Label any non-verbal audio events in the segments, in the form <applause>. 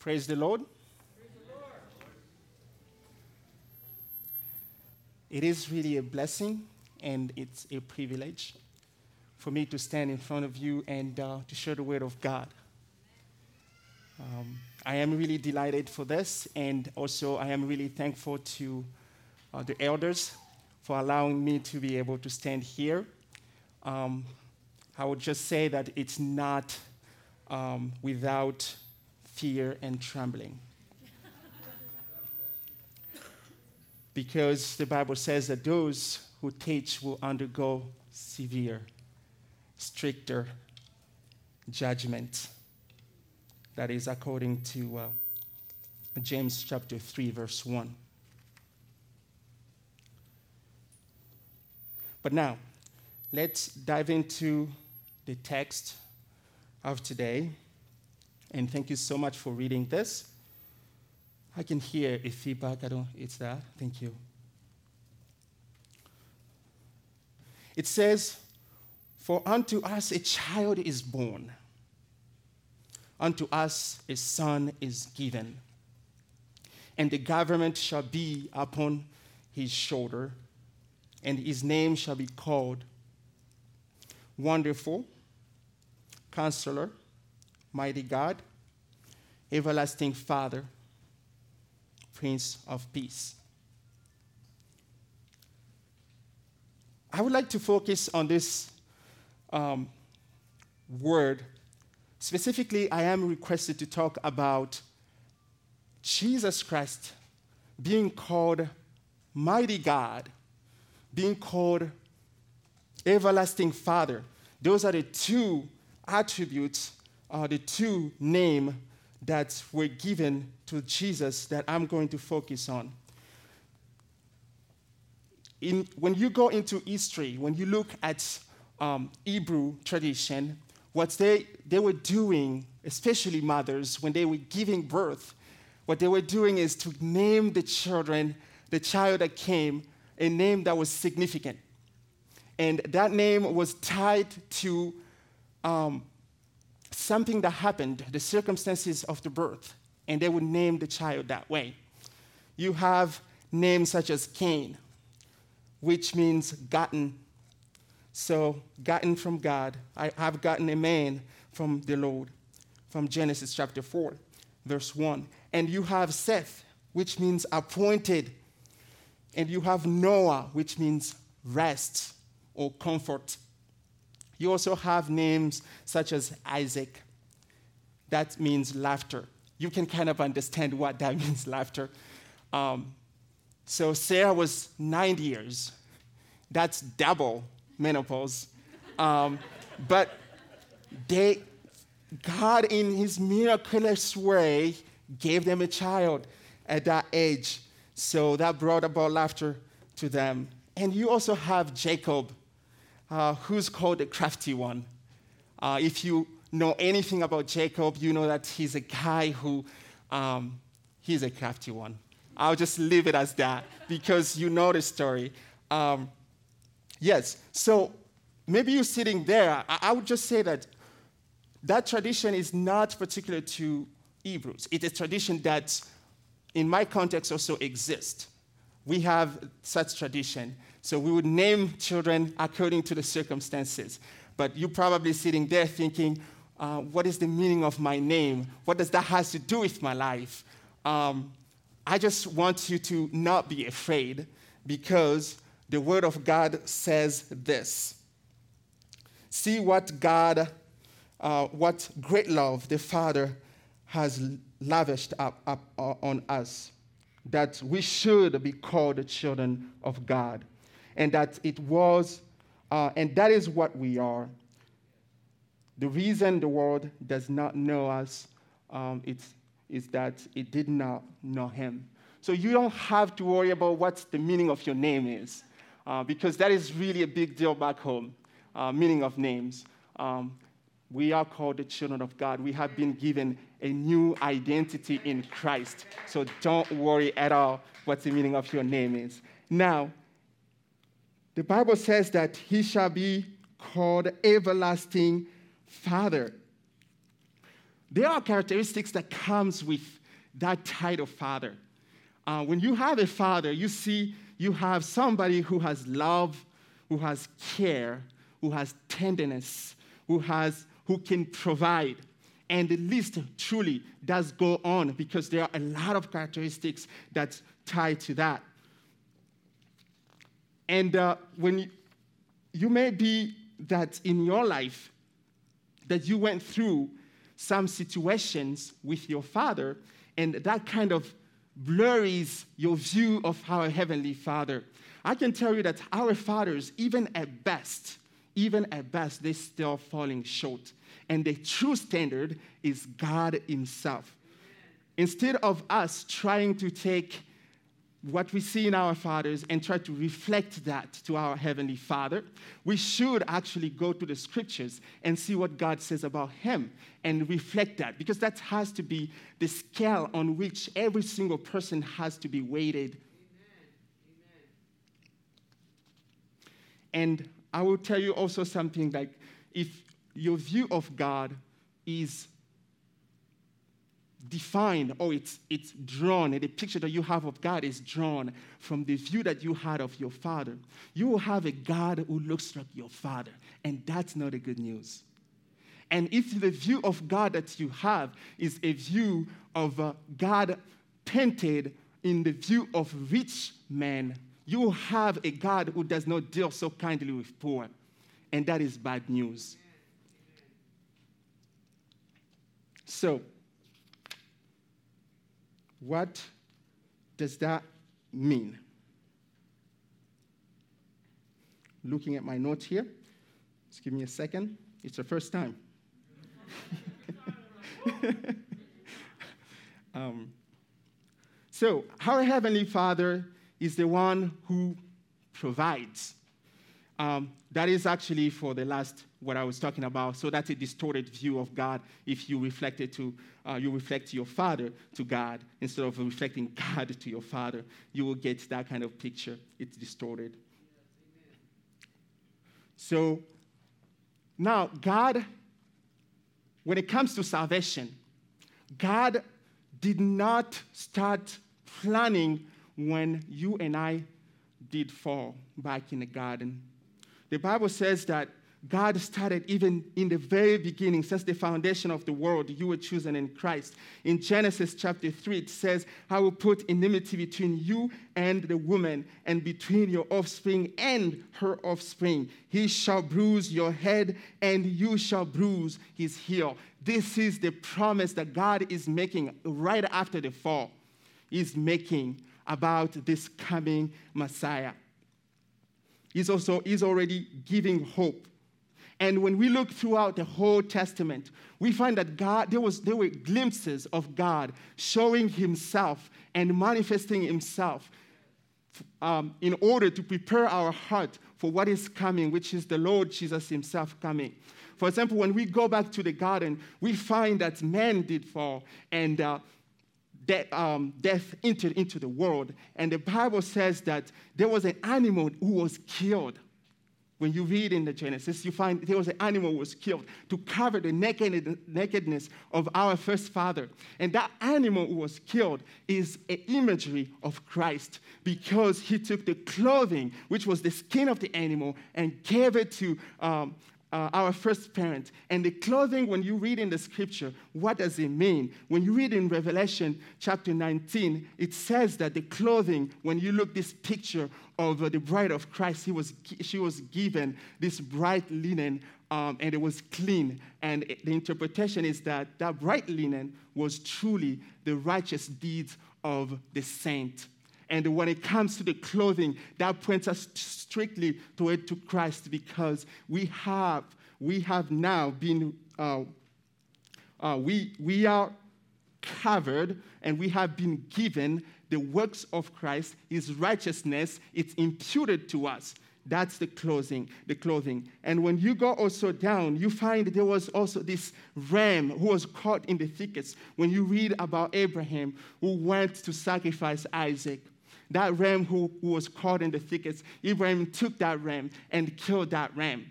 Praise the Lord. It is really a blessing and it's a privilege for me to stand in front of you and uh, to share the word of God. Um, I am really delighted for this, and also I am really thankful to uh, the elders for allowing me to be able to stand here. Um, I would just say that it's not um, without fear and trembling. because the Bible says that those who teach will undergo severe, stricter judgment. That is according to uh, James chapter 3, verse 1. But now, let's dive into the text of today. And thank you so much for reading this. I can hear a feedback. I don't, it's that. Thank you. It says, For unto us a child is born, unto us a son is given, and the government shall be upon his shoulder, and his name shall be called Wonderful, Counselor, Mighty God, Everlasting Father, Prince of Peace. I would like to focus on this um, word. Specifically, I am requested to talk about Jesus Christ being called Mighty God, being called Everlasting Father. Those are the two attributes, uh, the two names that were given to Jesus that I'm going to focus on. In, when you go into history, when you look at um, Hebrew tradition, what they, they were doing, especially mothers, when they were giving birth, what they were doing is to name the children, the child that came, a name that was significant. And that name was tied to um, something that happened, the circumstances of the birth, and they would name the child that way. You have names such as Cain, which means gotten. So, gotten from God. I have gotten a man from the Lord, from Genesis chapter 4, verse 1. And you have Seth, which means appointed. And you have Noah, which means rest or comfort. You also have names such as Isaac. That means laughter. You can kind of understand what that <laughs> means, laughter. Um, so Sarah was 90 years. That's double menopause. Um, but they, God, in his miraculous way, gave them a child at that age. So that brought about laughter to them. And you also have Jacob, uh, who's called the crafty one. Uh, if you know anything about Jacob, you know that he's a guy who, um, he's a crafty one. I'll just leave it as that because you know the story. Um, yes, so maybe you're sitting there. I, I would just say that that tradition is not particular to Hebrews. It is a tradition that, in my context, also exists. We have such tradition. So we would name children according to the circumstances. But you're probably sitting there thinking, uh, what is the meaning of my name? What does that have to do with my life? Um, I just want you to not be afraid because the Word of God says this. See what God, uh, what great love the Father has lavished up, up uh, on us, that we should be called the children of God and that it was, uh, and that is what we are. The reason the world does not know us um, is that it did not know him. So you don't have to worry about what the meaning of your name is, uh, because that is really a big deal back home, uh, meaning of names. Um, we are called the children of God. We have been given a new identity in Christ. So don't worry at all what the meaning of your name is. Now, the Bible says that he shall be called everlasting Father. there are characteristics that comes with that title father. Uh, when you have a father, you see you have somebody who has love, who has care, who has tenderness, who has who can provide. And the list truly does go on because there are a lot of characteristics that tie to that. And uh, when you, you may be that in your life that you went through some situations with your father, and that kind of blurs your view of our heavenly father. I can tell you that our fathers, even at best, even at best, they're still falling short. And the true standard is God Himself. Instead of us trying to take what we see in our fathers and try to reflect that to our Heavenly Father, we should actually go to the scriptures and see what God says about Him and reflect that because that has to be the scale on which every single person has to be weighted. Amen. Amen. And I will tell you also something like if your view of God is defined or it's, it's drawn, and the picture that you have of God is drawn from the view that you had of your father, you will have a God who looks like your father. And that's not a good news. And if the view of God that you have is a view of uh, God painted in the view of rich men, you will have a God who does not deal so kindly with poor. And that is bad news. So, what does that mean? Looking at my notes here, just give me a second. It's the first time. <laughs> um, so, our Heavenly Father is the one who provides. Um, that is actually for the last what I was talking about. So that's a distorted view of God. If you reflect it to, uh, you reflect your father to God instead of reflecting <laughs> God to your father, you will get that kind of picture. It's distorted. So now, God, when it comes to salvation, God did not start planning when you and I did fall back in the garden. The Bible says that God started even in the very beginning, since the foundation of the world, you were chosen in Christ. In Genesis chapter 3, it says, I will put enmity between you and the woman, and between your offspring and her offspring. He shall bruise your head, and you shall bruise his heel. This is the promise that God is making right after the fall. He's making about this coming Messiah. He's also he's already giving hope and when we look throughout the whole Testament, we find that God, there, was, there were glimpses of God showing himself and manifesting himself um, in order to prepare our heart for what is coming, which is the Lord Jesus himself coming. For example, when we go back to the garden, we find that man did fall and uh, de- um, death entered into the world. And the Bible says that there was an animal who was killed when you read in the Genesis, you find there was an animal was killed to cover the naked, nakedness of our first father. And that animal who was killed is an imagery of Christ because he took the clothing, which was the skin of the animal, and gave it to um, uh, our first parent. And the clothing, when you read in the scripture, what does it mean? When you read in Revelation chapter 19, it says that the clothing, when you look this picture of uh, the bride of Christ, he was, she was given this bright linen um, and it was clean. And the interpretation is that that bright linen was truly the righteous deeds of the saint. And when it comes to the clothing, that points us strictly toward to Christ because we have, we have now been, uh, uh, we, we are covered and we have been given the works of Christ, his righteousness, it's imputed to us. That's the clothing, the clothing. And when you go also down, you find there was also this ram who was caught in the thickets. When you read about Abraham who went to sacrifice Isaac, that ram who, who was caught in the thickets, Abraham took that ram and killed that ram.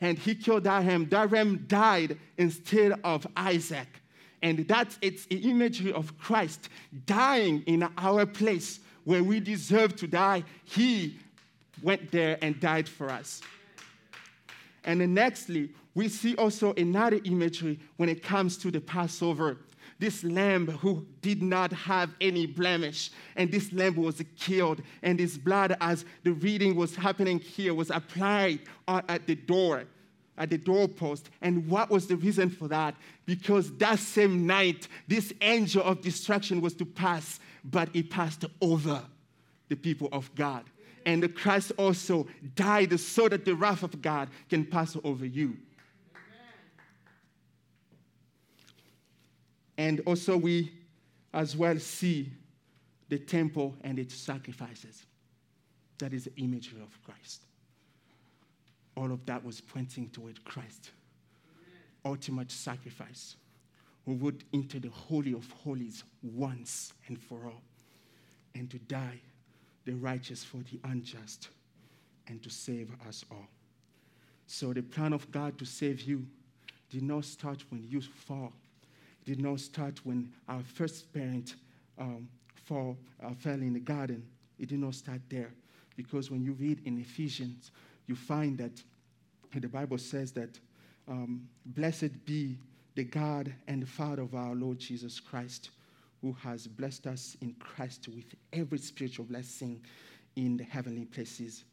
and he killed that ram. That ram died instead of Isaac. And that's its imagery of Christ dying in our place where we deserve to die. He went there and died for us. And then nextly, we see also another imagery when it comes to the Passover. This lamb who did not have any blemish, and this lamb was killed, and his blood, as the reading was happening here, was applied at the door, at the doorpost. And what was the reason for that? Because that same night, this angel of destruction was to pass, but he passed over the people of God. And Christ also died so that the wrath of God can pass over you. And also, we as well see the temple and its sacrifices. That is the imagery of Christ. All of that was pointing toward Christ, ultimate sacrifice, who would enter the Holy of Holies once and for all, and to die the righteous for the unjust, and to save us all. So, the plan of God to save you did not start when you fall did not start when our first parent um, fall, uh, fell in the garden. It did not start there. Because when you read in Ephesians, you find that the Bible says that um, blessed be the God and the Father of our Lord Jesus Christ, who has blessed us in Christ with every spiritual blessing in the heavenly places,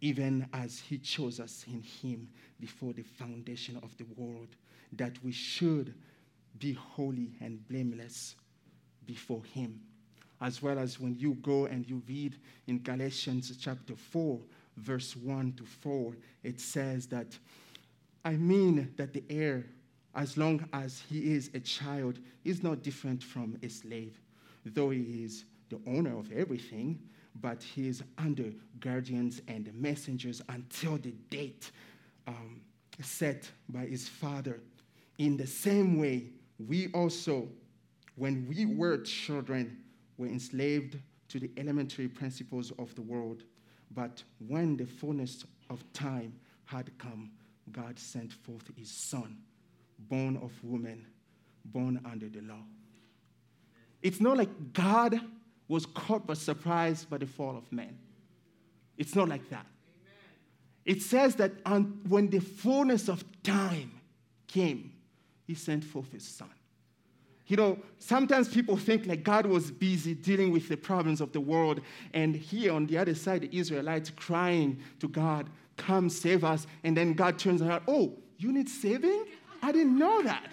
even as he chose us in him before the foundation of the world, that we should be holy and blameless before Him. As well as when you go and you read in Galatians chapter 4, verse 1 to 4, it says that, I mean that the heir, as long as he is a child, is not different from a slave, though he is the owner of everything, but he is under guardians and messengers until the date um, set by his father. In the same way, we also, when we were children, were enslaved to the elementary principles of the world. But when the fullness of time had come, God sent forth his son, born of woman, born under the law. It's not like God was caught by surprise by the fall of man. It's not like that. It says that on, when the fullness of time came, he sent forth his son. You know, sometimes people think like God was busy dealing with the problems of the world, and here on the other side, the Israelites crying to God, Come save us. And then God turns around, Oh, you need saving? I didn't know that.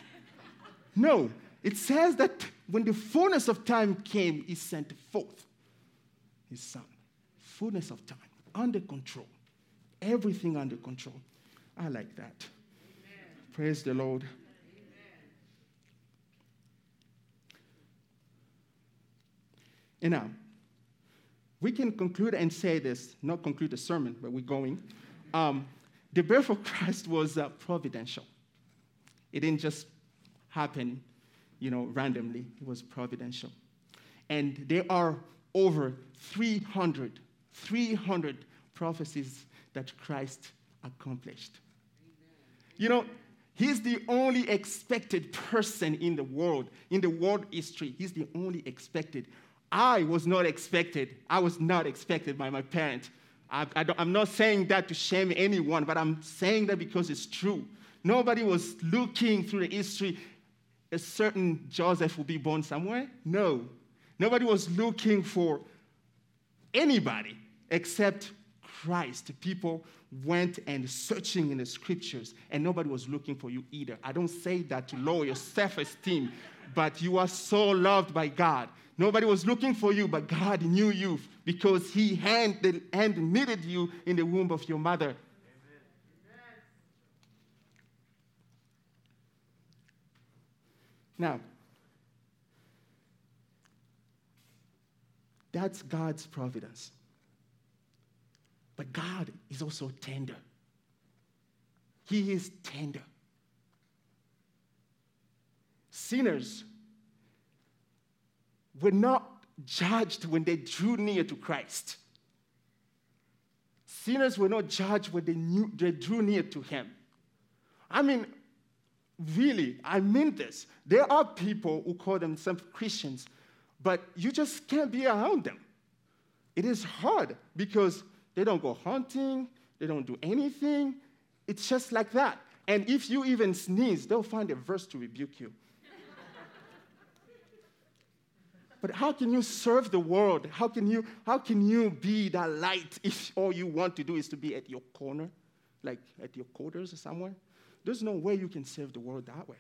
No, it says that when the fullness of time came, He sent forth His Son. Fullness of time, under control, everything under control. I like that. Amen. Praise the Lord. And now, we can conclude and say this, not conclude the sermon, but we're going. Um, the birth of Christ was uh, providential. It didn't just happen, you know, randomly. It was providential. And there are over 300, 300 prophecies that Christ accomplished. You know, he's the only expected person in the world, in the world history. He's the only expected I was not expected. I was not expected by my parents. I, am not saying that to shame anyone, but I'm saying that because it's true. Nobody was looking through the history, a certain Joseph will be born somewhere. No. Nobody was looking for anybody except Christ. People went and searching in the scriptures, and nobody was looking for you either. I don't say that to lower your self esteem, but you are so loved by God Nobody was looking for you, but God knew you because He hand, hand knitted you in the womb of your mother. Now, that's God's providence. But God is also tender. He is tender. Sinners were not judged when they drew near to Christ. Sinners were not judged when they, knew, they drew near to Him. I mean, really, I mean this. There are people who call themselves Christians, but you just can't be around them. It is hard because they don't go hunting, they don't do anything. It's just like that. And if you even sneeze, they'll find a verse to rebuke you. But how can you serve the world? How can you, how can you be that light if all you want to do is to be at your corner, like at your quarters or somewhere? There's no way you can serve the world that way.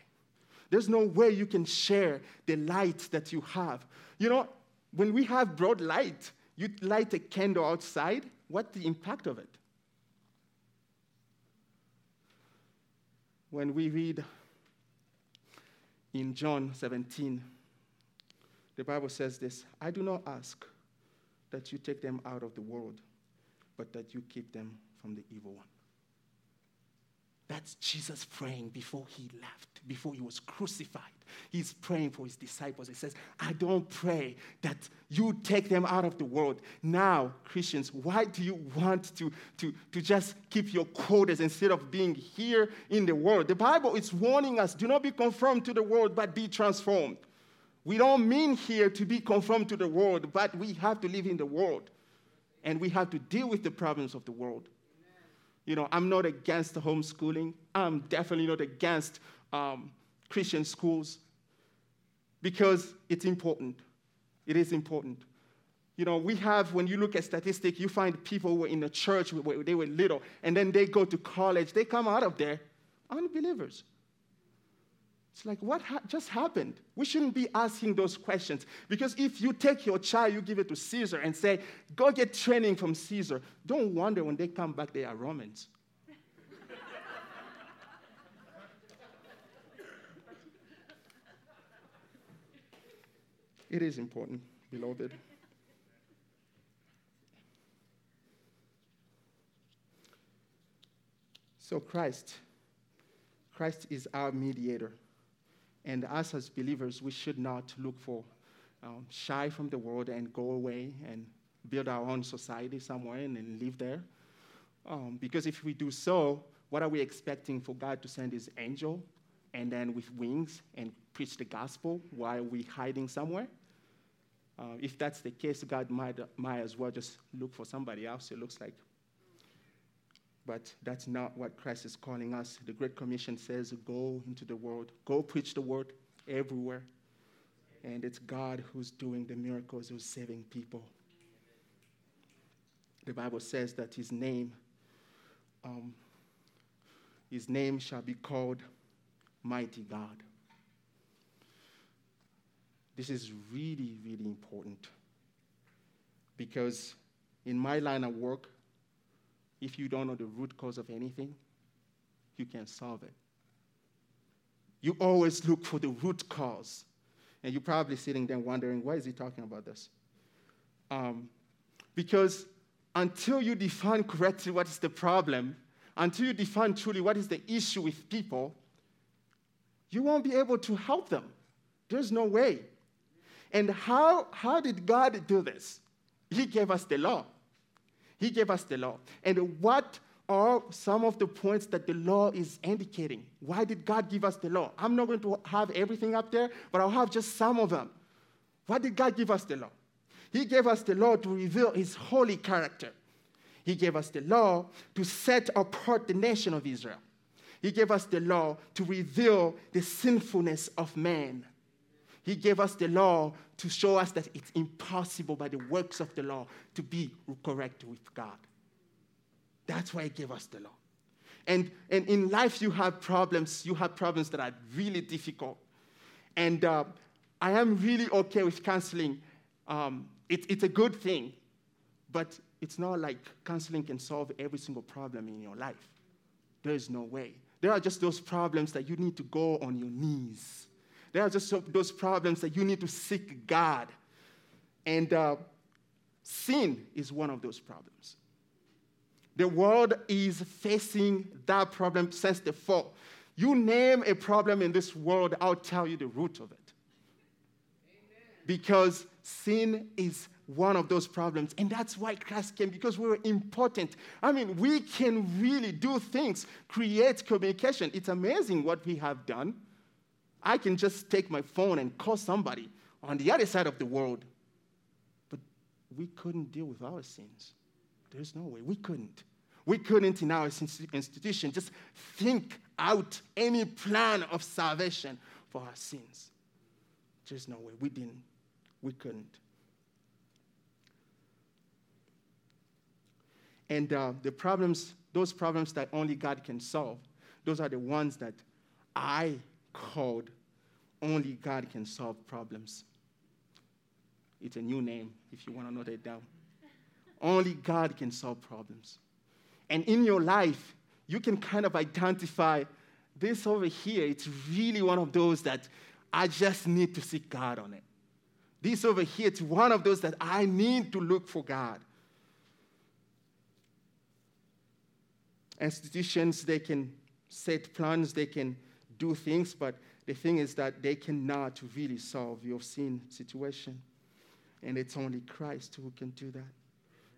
There's no way you can share the light that you have. You know, when we have broad light, you light a candle outside, what's the impact of it? When we read in John 17, the Bible says this I do not ask that you take them out of the world, but that you keep them from the evil one. That's Jesus praying before he left, before he was crucified. He's praying for his disciples. He says, I don't pray that you take them out of the world. Now, Christians, why do you want to, to, to just keep your quotas instead of being here in the world? The Bible is warning us do not be conformed to the world, but be transformed. We don't mean here to be conformed to the world, but we have to live in the world. And we have to deal with the problems of the world. You know, I'm not against homeschooling. I'm definitely not against um, Christian schools because it's important. It is important. You know, we have, when you look at statistics, you find people who were in the church they were little, and then they go to college, they come out of there unbelievers. It's like, what ha- just happened? We shouldn't be asking those questions. Because if you take your child, you give it to Caesar and say, go get training from Caesar, don't wonder when they come back, they are Romans. it is important, beloved. So, Christ, Christ is our mediator. And us as believers, we should not look for um, shy from the world and go away and build our own society somewhere and, live there. Um, because if we do so, what are we expecting for God to send his angel and then with wings and preach the gospel while we're hiding somewhere? Uh, if that's the case, God might, might as well just look for somebody else, it looks like. But that's not what Christ is calling us. The Great Commission says, Go into the world, go preach the word everywhere. And it's God who's doing the miracles, who's saving people. The Bible says that his name, um, his name shall be called Mighty God. This is really, really important because in my line of work, if you don't know the root cause of anything, you can't solve it. You always look for the root cause. And you're probably sitting there wondering, why is he talking about this? Um, because until you define correctly what is the problem, until you define truly what is the issue with people, you won't be able to help them. There's no way. And how, how did God do this? He gave us the law. He gave us the law. And what are some of the points that the law is indicating? Why did God give us the law? I'm not going to have everything up there, but I'll have just some of them. Why did God give us the law? He gave us the law to reveal his holy character. He gave us the law to set apart the nation of Israel. He gave us the law to reveal the sinfulness of man. He gave us the law to show us that it's impossible by the works of the law to be correct with God. That's why He gave us the law. And, and in life, you have problems. You have problems that are really difficult. And uh, I am really okay with counseling. Um, it, it's a good thing, but it's not like counseling can solve every single problem in your life. There is no way. There are just those problems that you need to go on your knees there are just those problems that you need to seek God. And uh, sin is one of those problems. The world is facing that problem since the fall. You name a problem in this world, I'll tell you the root of it. Amen. Because sin is one of those problems. And that's why Christ came, because we were important. I mean, we can really do things, create communication. It's amazing what we have done. I can just take my phone and call somebody on the other side of the world. But we couldn't deal with our sins. There's no way. We couldn't. We couldn't, in our institution, just think out any plan of salvation for our sins. There's no way. We didn't. We couldn't. And uh, the problems, those problems that only God can solve, those are the ones that I called only God can solve problems. It's a new name if you want to note it down. Only God can solve problems. And in your life, you can kind of identify this over here. It's really one of those that I just need to seek God on it. This over here, it's one of those that I need to look for God. Institutions, they can set plans, they can do things, but the thing is that they cannot really solve your sin situation. And it's only Christ who can do that.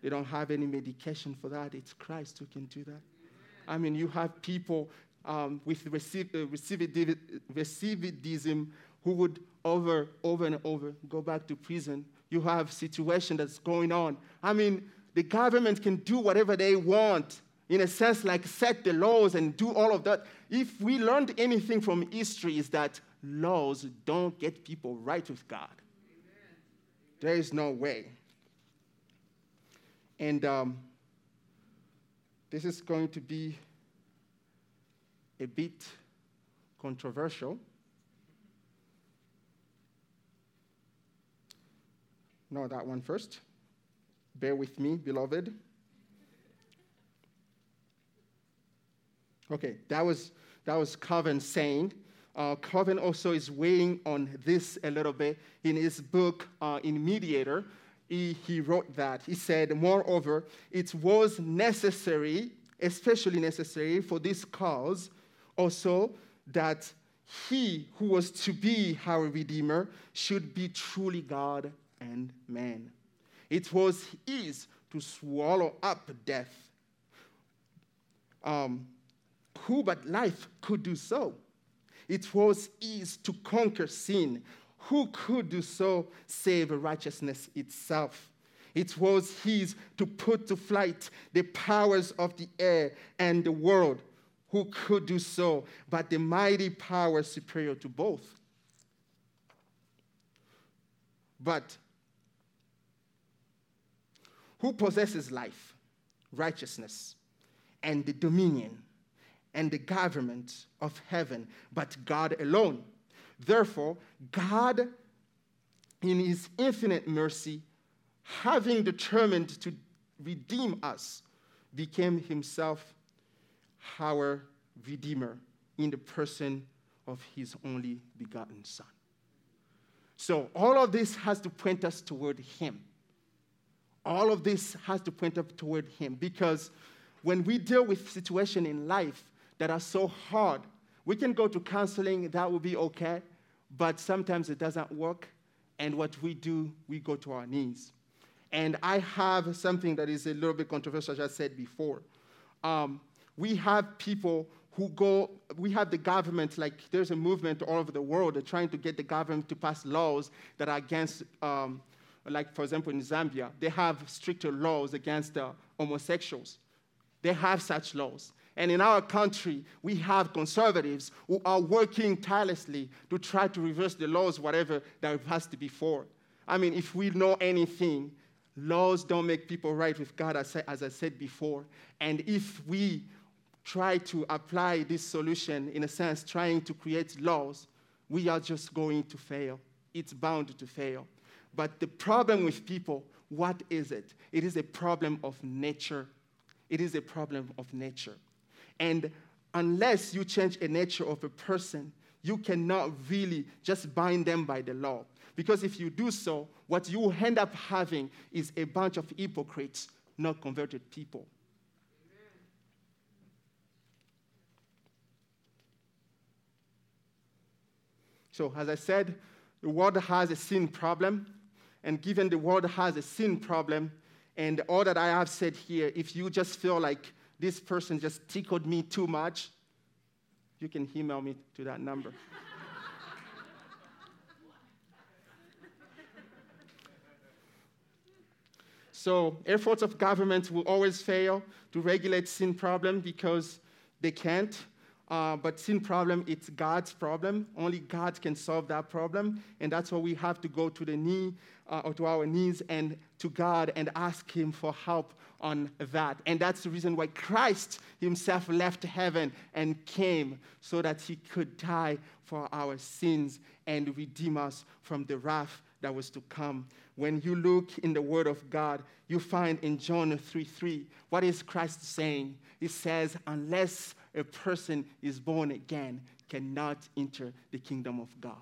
They don't have any medication for that. It's Christ who can do that. I mean, you have people um, with recidivism who would over, over and over go back to prison. You have situation that's going on. I mean, the government can do whatever they want, in a sense, like set the laws and do all of that. If we learned anything from history, is that laws don't get people right with God. Amen. There is no way. And um, this is going to be a bit controversial. No, that one first. Bear with me, beloved. Okay, that was that was Calvin saying. Uh, Calvin also is weighing on this a little bit in his book uh, in Mediator he, he wrote that. He said, Moreover, it was necessary, especially necessary for this cause, also that he who was to be our Redeemer should be truly God and man. It was his to swallow up death. Um, who but life could do so? It was his to conquer sin who could do so save righteousness itself? It was his to put to flight the powers of the air and the world. Who could do so but the mighty power superior to both? But who possesses life, righteousness, and the dominion and the government of heaven but God alone? Therefore, God, in his infinite mercy, having determined to redeem us, became himself our Redeemer in the person of his only begotten Son. So, all of this has to point us toward him. All of this has to point up toward him because when we deal with situations in life that are so hard we can go to counseling, that will be okay, but sometimes it doesn't work. And what we do, we go to our knees. And I have something that is a little bit controversial, as I said before. Um, we have people who go, we have the government, like there's a movement all over the world trying to get the government to pass laws that are against, um, like for example in Zambia, they have stricter laws against uh, homosexuals. They have such laws. And in our country, we have conservatives who are working tirelessly to try to reverse the laws, whatever that passed before. I mean, if we know anything, laws don't make people right with God, as I said before. And if we try to apply this solution, in a sense, trying to create laws, we are just going to fail. It's bound to fail. But the problem with people, what is it? It is a problem of nature. It is a problem of nature. And unless you change the nature of a person, you cannot really just bind them by the law. Because if you do so, what you end up having is a bunch of hypocrites, not converted people. So, as I said, the world has a sin problem, And given the world has a sin problem, and all that I have said here, if you just feel like this person just tickled me too much, you can email me to that number. <laughs> so, efforts of government will always fail to regulate sin problem because they can't. Uh, but sin problem, it's God's problem. Only God can solve that problem. And that's why we have to go to the knee uh, or to our knees and to God and ask Him for help on that. And that's the reason why Christ Himself left heaven and came so that He could die for our sins and redeem us from the wrath that was to come. When you look in the Word of God, you find in John 3 3, what is Christ saying? He says, Unless a person is born again, cannot enter the kingdom of God.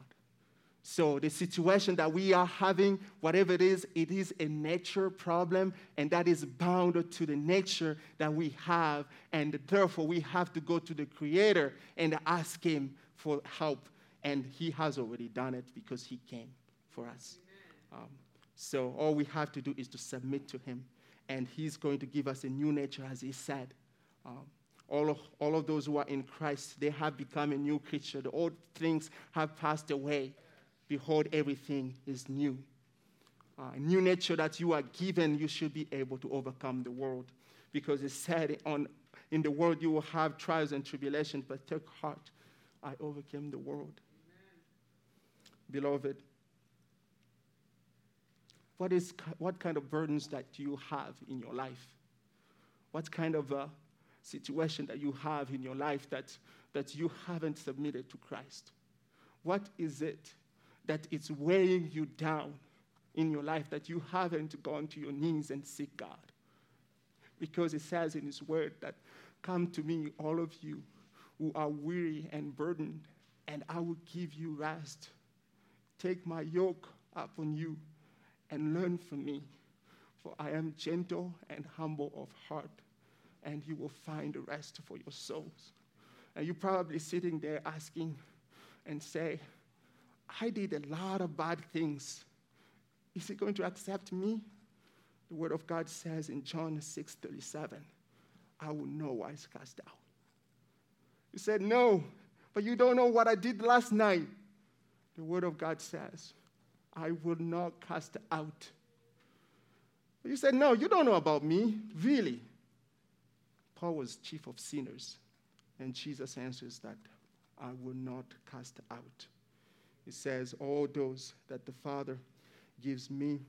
So, the situation that we are having, whatever it is, it is a nature problem, and that is bound to the nature that we have. And therefore, we have to go to the Creator and ask Him for help. And He has already done it because He came for us. Um, so, all we have to do is to submit to Him, and He's going to give us a new nature, as He said. Um, all of, all of those who are in Christ, they have become a new creature. The old things have passed away Behold, everything is new. Uh, a new nature that you are given, you should be able to overcome the world. Because it said, on, in the world you will have trials and tribulations, but take heart, I overcame the world. Amen. Beloved, what, is, what kind of burdens that you have in your life? What kind of uh, situation that you have in your life that, that you haven't submitted to Christ? What is it that it's weighing you down in your life that you haven't gone to your knees and seek God. Because it says in His Word that, Come to me, all of you who are weary and burdened, and I will give you rest. Take my yoke upon you and learn from me, for I am gentle and humble of heart, and you will find rest for your souls. And you're probably sitting there asking and say, I did a lot of bad things. Is he going to accept me? The word of God says in John 6 37, I will no wise cast out. You said, No, but you don't know what I did last night. The word of God says, I will not cast out. You said, No, you don't know about me. Really? Paul was chief of sinners. And Jesus answers that, I will not cast out. He says, All those that the Father gives me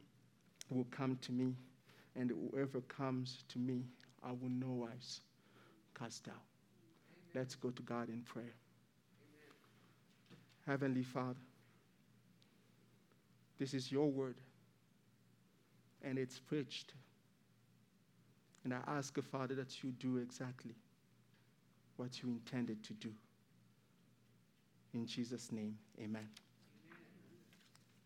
will come to me, and whoever comes to me, I will no wise cast out. Amen. Let's go to God in prayer. Amen. Heavenly Father, this is your word, and it's preached. And I ask, Father, that you do exactly what you intended to do. In Jesus' name, amen.